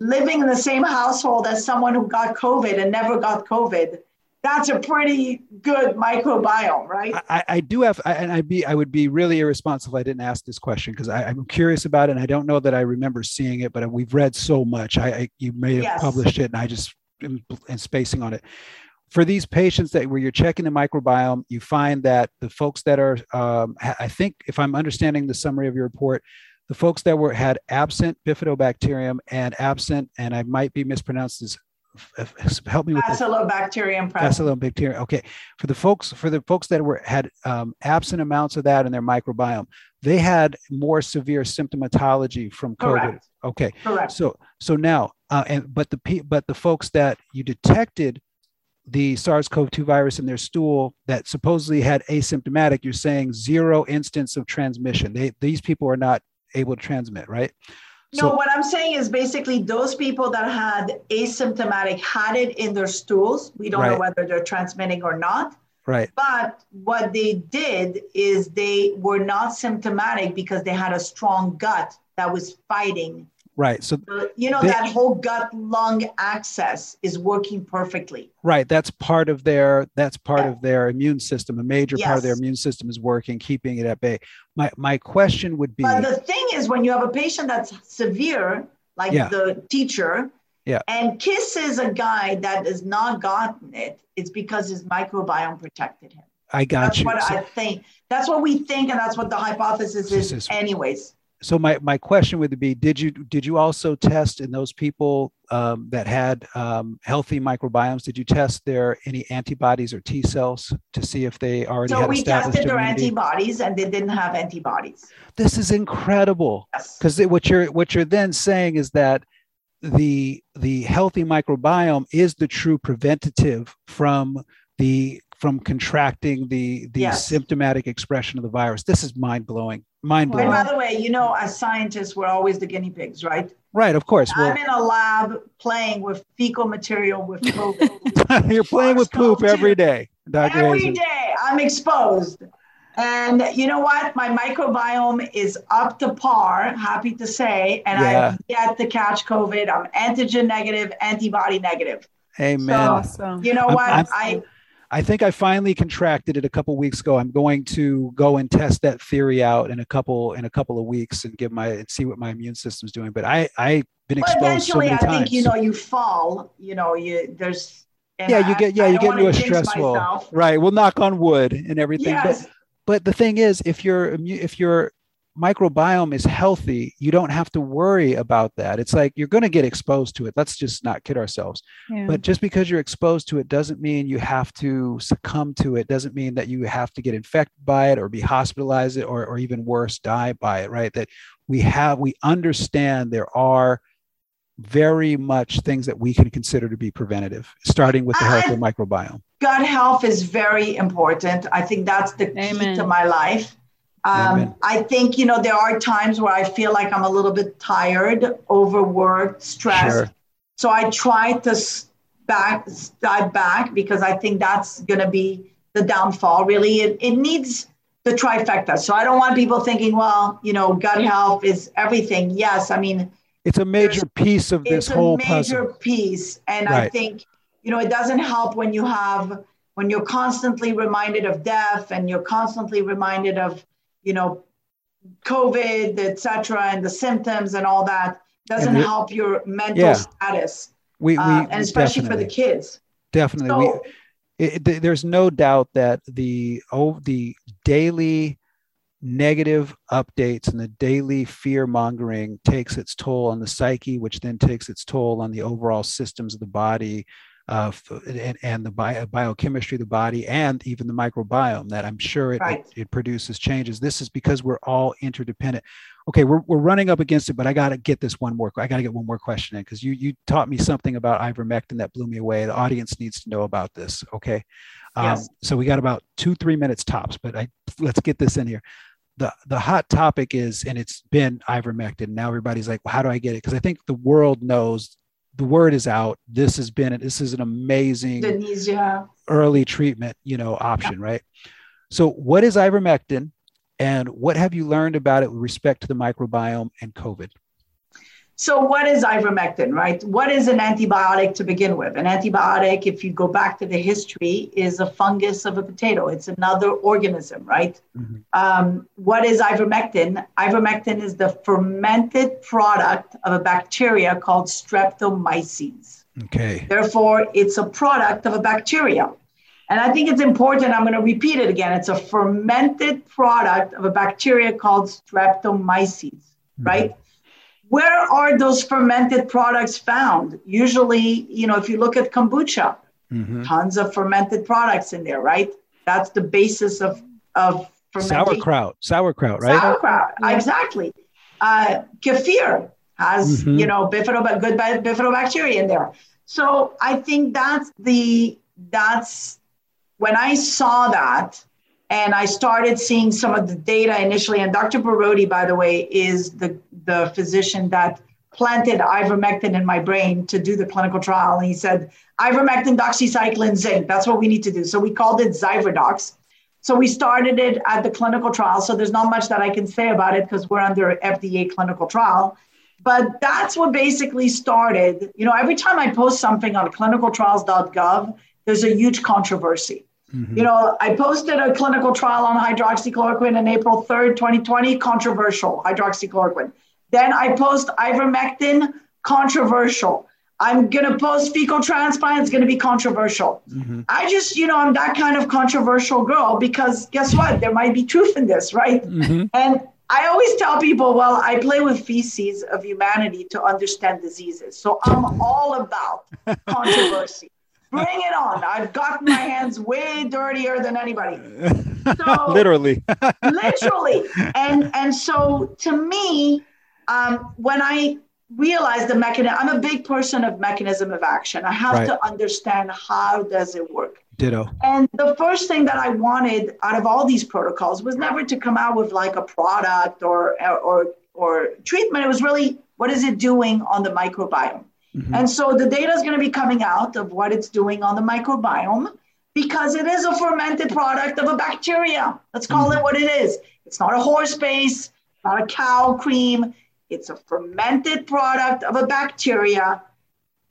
living in the same household as someone who got COVID and never got COVID, that's a pretty good microbiome, right? I, I do have, I, and I'd be, I would be really irresponsible if I didn't ask this question because I'm curious about it, and I don't know that I remember seeing it, but we've read so much. I, I you may have Yes. published it, and I just am, am spacing on it. For these patients that where you're checking the microbiome, you find that the folks that are, um, I think, if I'm understanding the summary of your report, the folks that were had absent bifidobacterium and absent, and I might be mispronounced this. Help me with. Bacillobacterium present. Bacillobacteria. Okay, for the folks for the folks that were had um, absent amounts of that in their microbiome, they had more severe symptomatology from COVID. Correct. Okay, Correct. so so now, uh, and but the pe- but the folks that you detected the SARS-CoV-2 virus in their stool that supposedly had asymptomatic, you're saying zero instance of transmission. They these people are not able to transmit, right? No, what I'm saying is basically those people that had asymptomatic had it in their stools. We don't know whether they're transmitting or not. right, But what they did is they were not symptomatic because they had a strong gut that was fighting right. So Uh, you know They- that whole gut lung axis is working perfectly Right. That's part of their that's part of their immune system. A major part of their immune system is working, keeping it at bay. My my question would be but the thing is when you have a patient that's severe like Yeah. the teacher Yeah. and kisses a guy that has not gotten it it's because his microbiome protected him I got that's you. what So, i think that's what we think and that's what the hypothesis is is- anyways so my, my question would be did you did you also test in those people um, that had um, healthy microbiomes, did you test their any antibodies or T cells to see if they already so had we established tested their immunity? antibodies and they didn't have antibodies This is incredible. yes because what you're what you're then saying is that the the healthy microbiome is the true preventative from the from contracting the the Yes. symptomatic expression of the virus this is mind-blowing mind-blowing and by the way you know as scientists we're always the guinea pigs right right of course I'm in a lab playing with fecal material with COVID. you're playing with poop every day dr Every Jesus. day I'm exposed. And you know what? My microbiome is up to par, happy to say. And Yeah. I've yet to catch COVID. I'm antigen negative, antibody negative. amen So- Awesome. You know I'm- what? I'm- I I think I finally contracted it a couple weeks ago. I'm going to go and test that theory out in a couple in a couple of weeks and give my and see what my immune system's doing. But I I've been exposed well, eventually, so many I times. think you know you fall. You know you there's. Yeah, you get yeah I you get into a stressful right. We'll knock on wood and everything. Yes. But but the thing is, if you're if you're microbiome is healthy, you don't have to worry about that. It's like you're going to get exposed to it. Let's just not kid ourselves. Yeah. But just because you're exposed to it doesn't mean you have to succumb to it, doesn't mean that you have to get infected by it or be hospitalized or, or even worse, die by it, right? That we have, we understand there are very much things that we can consider to be preventative, starting with the health of microbiome. Gut health is very important. I think that's the Amen. key to my life um, I think, you know, there are times where I feel like I'm a little bit tired, overworked, stressed. Sure. So I try to back, dive back because I think that's going to be the downfall. Really, it, it needs the trifecta. So I don't want people thinking, well, you know, gut health is everything. Yes, I mean, it's a major piece of this whole puzzle. It's a major piece, and right. I think you know it doesn't help when you have when you're constantly reminded of death and you're constantly reminded of you know, COVID, etc., and the symptoms and all that doesn't help your mental yeah. status. We, we uh, and especially for the kids. Definitely. So, we, it, it, there's no doubt that the oh, the daily negative updates and the daily fear mongering takes its toll on the psyche, which then takes its toll on the overall systems of the body, uh, and, and the bio, biochemistry of the body and even the microbiome that I'm sure it, right. it, it, produces changes. This is because we're all interdependent. Okay, we're, we're running up against it, but I got to get this one more. I got to get one more question in because you you taught me something about ivermectin that blew me away. The audience needs to know about this. Okay, um, yes. so we got about two three minutes tops, but I let's get this in here the the hot topic is and it's been ivermectin now everybody's like well, how do i get it because i think the world knows the word is out. This has been this is an amazing Denise, yeah. early treatment, you know, option, yeah. right? So, what is ivermectin, and what have you learned about it with respect to the microbiome and COVID? So, what is ivermectin, right? What is an antibiotic to begin with? An antibiotic, if you go back to the history, is a fungus of a potato. It's another organism, right? Mm-hmm. Um, what is ivermectin? Ivermectin is the fermented product of a bacteria called Streptomyces. Okay. Therefore, it's a product of a bacteria. And I think it's important, I'm going to repeat it again. It's a fermented product of a bacteria called Streptomyces, mm-hmm. right? Where are those fermented products found? Usually, you know, if you look at kombucha, mm-hmm. tons of fermented products in there, right? That's the basis of of sauerkraut, sauerkraut, right? Sauerkraut, yeah. exactly. Uh, kefir has mm-hmm. you know bifido, good bifidobacteria in there. So I think that's the that's when I saw that and I started seeing some of the data initially. And Dr. Borody, by the way, is the, the physician that planted ivermectin in my brain to do the clinical trial. And he said, ivermectin, doxycycline, zinc, that's what we need to do. So we called it Zyverdox. So we started it at the clinical trial. So there's not much that I can say about it because we're under FDA clinical trial. But that's what basically started. You know, every time I post something on clinicaltrials.gov, there's a huge controversy. Mm-hmm. You know, I posted a clinical trial on hydroxychloroquine in April 3rd, 2020, controversial hydroxychloroquine. Then I post ivermectin, controversial. I'm going to post fecal transplant, it's going to be controversial. Mm-hmm. I just, you know, I'm that kind of controversial girl because guess what? There might be truth in this, right? Mm-hmm. And I always tell people, well, I play with feces of humanity to understand diseases. So I'm all about controversy. Bring it on. I've got my hands way dirtier than anybody. So, literally. literally. And and so to me, um, when I realized the mechanism, I'm a big person of mechanism of action. I have right. to understand how does it work. Ditto. And the first thing that I wanted out of all these protocols was never to come out with like a product or or or treatment. It was really what is it doing on the microbiome? Mm-hmm. And so the data is going to be coming out of what it's doing on the microbiome because it is a fermented product of a bacteria. Let's call mm-hmm. it what it is. It's not a horse base, not a cow cream. It's a fermented product of a bacteria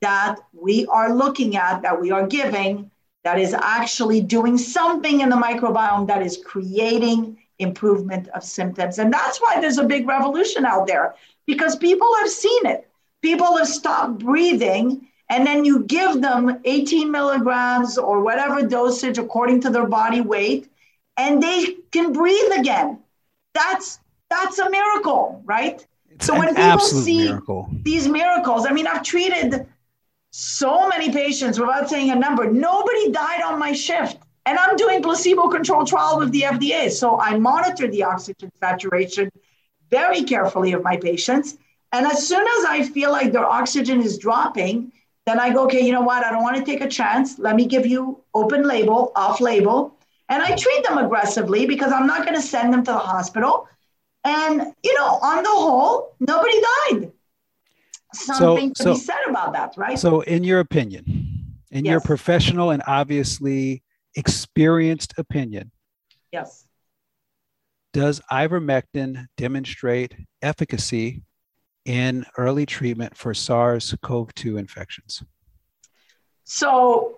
that we are looking at, that we are giving that is actually doing something in the microbiome that is creating improvement of symptoms. And that's why there's a big revolution out there because people have seen it. People have stopped breathing, and then you give them 18 milligrams or whatever dosage according to their body weight, and they can breathe again. That's that's a miracle, right? It's so when people see miracle. these miracles, I mean, I've treated so many patients without saying a number. Nobody died on my shift. And I'm doing placebo controlled trial with the FDA. So I monitor the oxygen saturation very carefully of my patients. And as soon as I feel like their oxygen is dropping, then I go, okay, you know what? I don't want to take a chance. Let me give you open label, off label. And I treat them aggressively because I'm not going to send them to the hospital. And, you know, on the whole, nobody died. Something so, to so, be said about that, right? So, in your opinion, in yes. your professional and obviously experienced opinion, yes. Does ivermectin demonstrate efficacy in early treatment for SARS CoV 2 infections? So,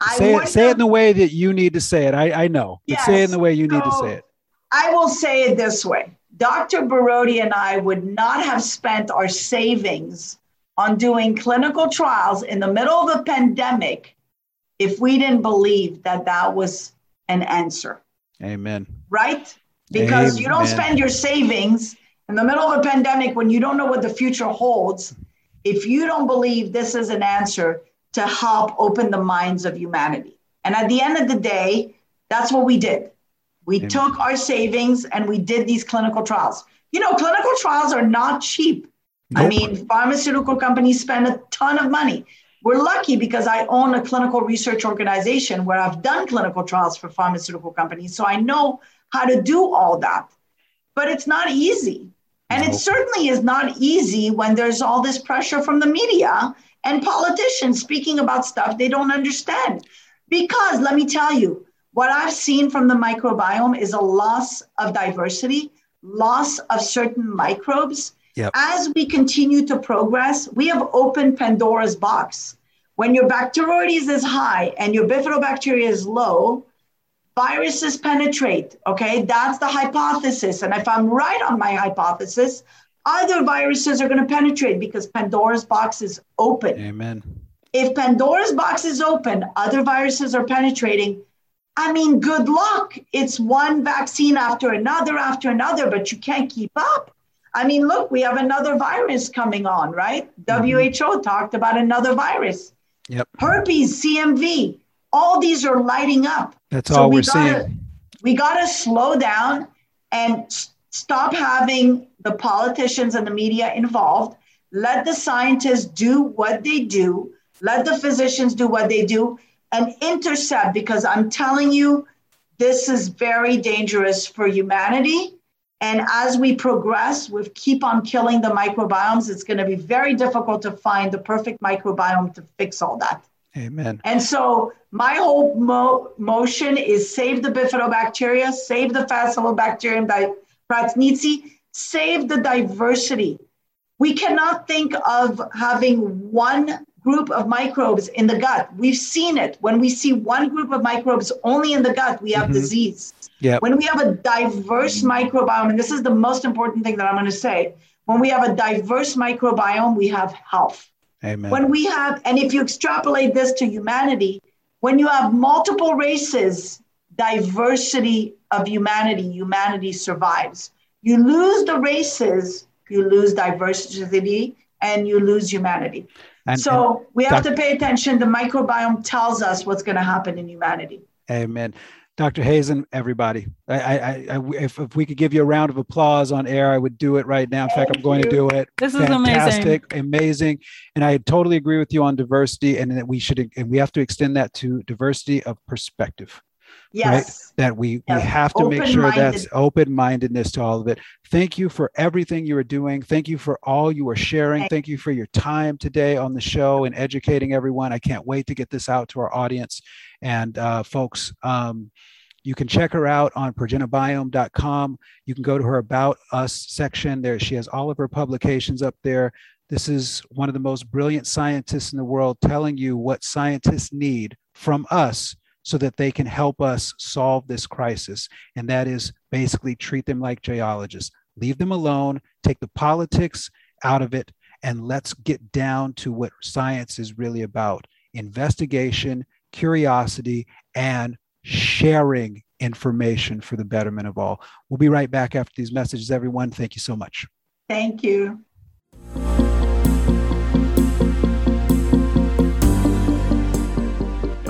I say it, say it in the way that you need to say it. I, I know, but yes, say it in the way you need so to say it. I will say it this way Dr. Borody and I would not have spent our savings on doing clinical trials in the middle of a pandemic if we didn't believe that that was an answer. Amen. Right? Because Amen. you don't spend your savings in the middle of a pandemic when you don't know what the future holds if you don't believe this is an answer to help open the minds of humanity. And at the end of the day, that's what we did. We Amen. took our savings and we did these clinical trials. You know, clinical trials are not cheap. Nope. I mean, pharmaceutical companies spend a ton of money. We're lucky because I own a clinical research organization where I've done clinical trials for pharmaceutical companies. So I know how to do all that. But it's not easy. And nope. it certainly is not easy when there's all this pressure from the media and politicians speaking about stuff they don't understand. Because let me tell you, what I've seen from the microbiome is a loss of diversity, loss of certain microbes. Yep. As we continue to progress, we have opened Pandora's box. When your Bacteroides is high and your bifidobacteria is low, viruses penetrate. Okay, that's the hypothesis. And if I'm right on my hypothesis, other viruses are going to penetrate because Pandora's box is open. Amen. If Pandora's box is open, other viruses are penetrating I mean, good luck. It's one vaccine after another after another, but you can't keep up. I mean, look, we have another virus coming on, right? Mm-hmm. WHO talked about another virus. Yep. Herpes, CMV, all these are lighting up. That's so all we are seeing. We got to slow down and stop having the politicians and the media involved. Let the scientists do what they do. Let the physicians do what they do and intercept because I'm telling you, this is very dangerous for humanity. And as we progress, we keep on killing the microbiomes, it's going to be very difficult to find the perfect microbiome to fix all that. Amen. And so my whole mo- motion is save the bifidobacteria, save the Faecalibacterium di- prausnitzii, save the diversity. We cannot think of having one group of microbes in the gut. We've seen it. When we see one group of microbes only in the gut, we have mm-hmm. disease. Yep. When we have a diverse microbiome, and this is the most important thing that I'm going to say, when we have a diverse microbiome, we have health. Amen. When we have, and if you extrapolate this to humanity, when you have multiple races, diversity of humanity, humanity survives. You lose the races, you lose diversity, and you lose humanity. And, so and we have Dr. to pay attention. The microbiome tells us what's going to happen in humanity. Amen. Dr. Hazen, everybody, I, I, I, if, if we could give you a round of applause on air, I would do it right now. In Thank fact, I'm going you. to do it. This Fantastic, is amazing. amazing. And I totally agree with you on diversity and that we should, and we have to extend that to diversity of perspective. Yes. Right? That we, yes. we have to make sure that's open mindedness to all of it. Thank you for everything you are doing. Thank you for all you are sharing. Thank you for your time today on the show and educating everyone. I can't wait to get this out to our audience. And uh, folks, um, you can check her out on progenabiome.com. You can go to her About Us section. There, she has all of her publications up there. This is one of the most brilliant scientists in the world telling you what scientists need from us so that they can help us solve this crisis. And that is basically treat them like geologists, leave them alone, take the politics out of it, and let's get down to what science is really about investigation, curiosity, and sharing information for the betterment of all. We'll be right back after these messages, everyone. Thank you so much. Thank you.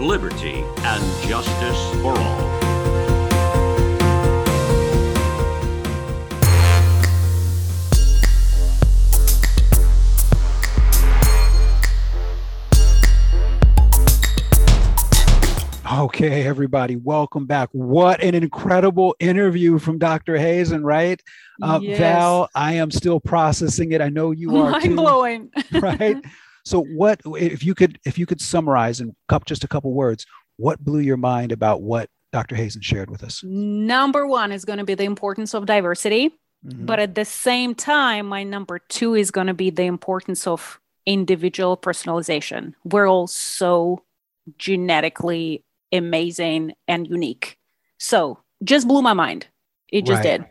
liberty, and justice for all. Okay, everybody, welcome back. What an incredible interview from Dr. Hazen, right? Uh, yes. Val, I am still processing it. I know you are. Mind blowing. right? So what if you could if you could summarize in just a couple words, what blew your mind about what Dr. Hazen shared with us? Number one is going to be the importance of diversity. Mm-hmm. But at the same time, my number two is going to be the importance of individual personalization. We're all so genetically amazing and unique. So just blew my mind. It just right. did.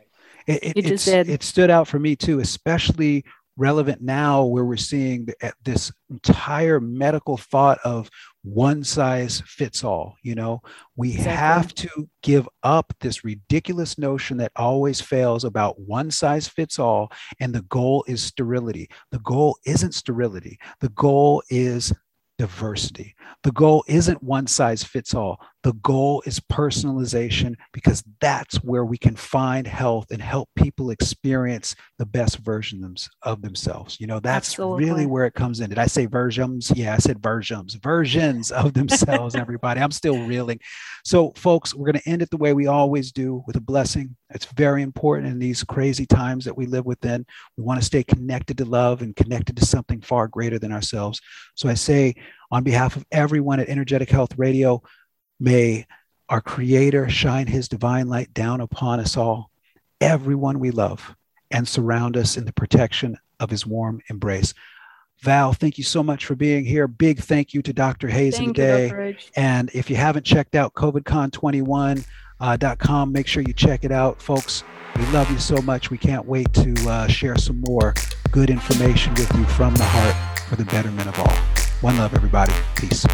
It, it, it just did. It stood out for me too, especially relevant now where we're seeing this entire medical thought of one size fits all you know? We exactly. have to give up this ridiculous notion that always fails about one size fits all and the goal is sterility. The goal isn't sterility. The goal is diversity. The goal isn't one size fits all. The goal is personalization because that's where we can find health and help people experience the best versions of themselves. You know, that's Absolutely. really where it comes in. Did I say versions? Yeah, I said versions, versions of themselves, everybody. I'm still reeling. So, folks, we're going to end it the way we always do with a blessing. It's very important in these crazy times that we live within. We want to stay connected to love and connected to something far greater than ourselves. So I say, on behalf of everyone at Energetic Health Radio, may our Creator shine His divine light down upon us all, everyone we love, and surround us in the protection of His warm embrace. Val, thank you so much for being here. Big thank you to Dr. Hazen today. and if you haven't checked out COVIDCon21, uh, .com. Make sure you check it out, folks. We love you so much. We can't wait to uh, share some more good information with you from the heart for the betterment of all. One love, everybody. Peace.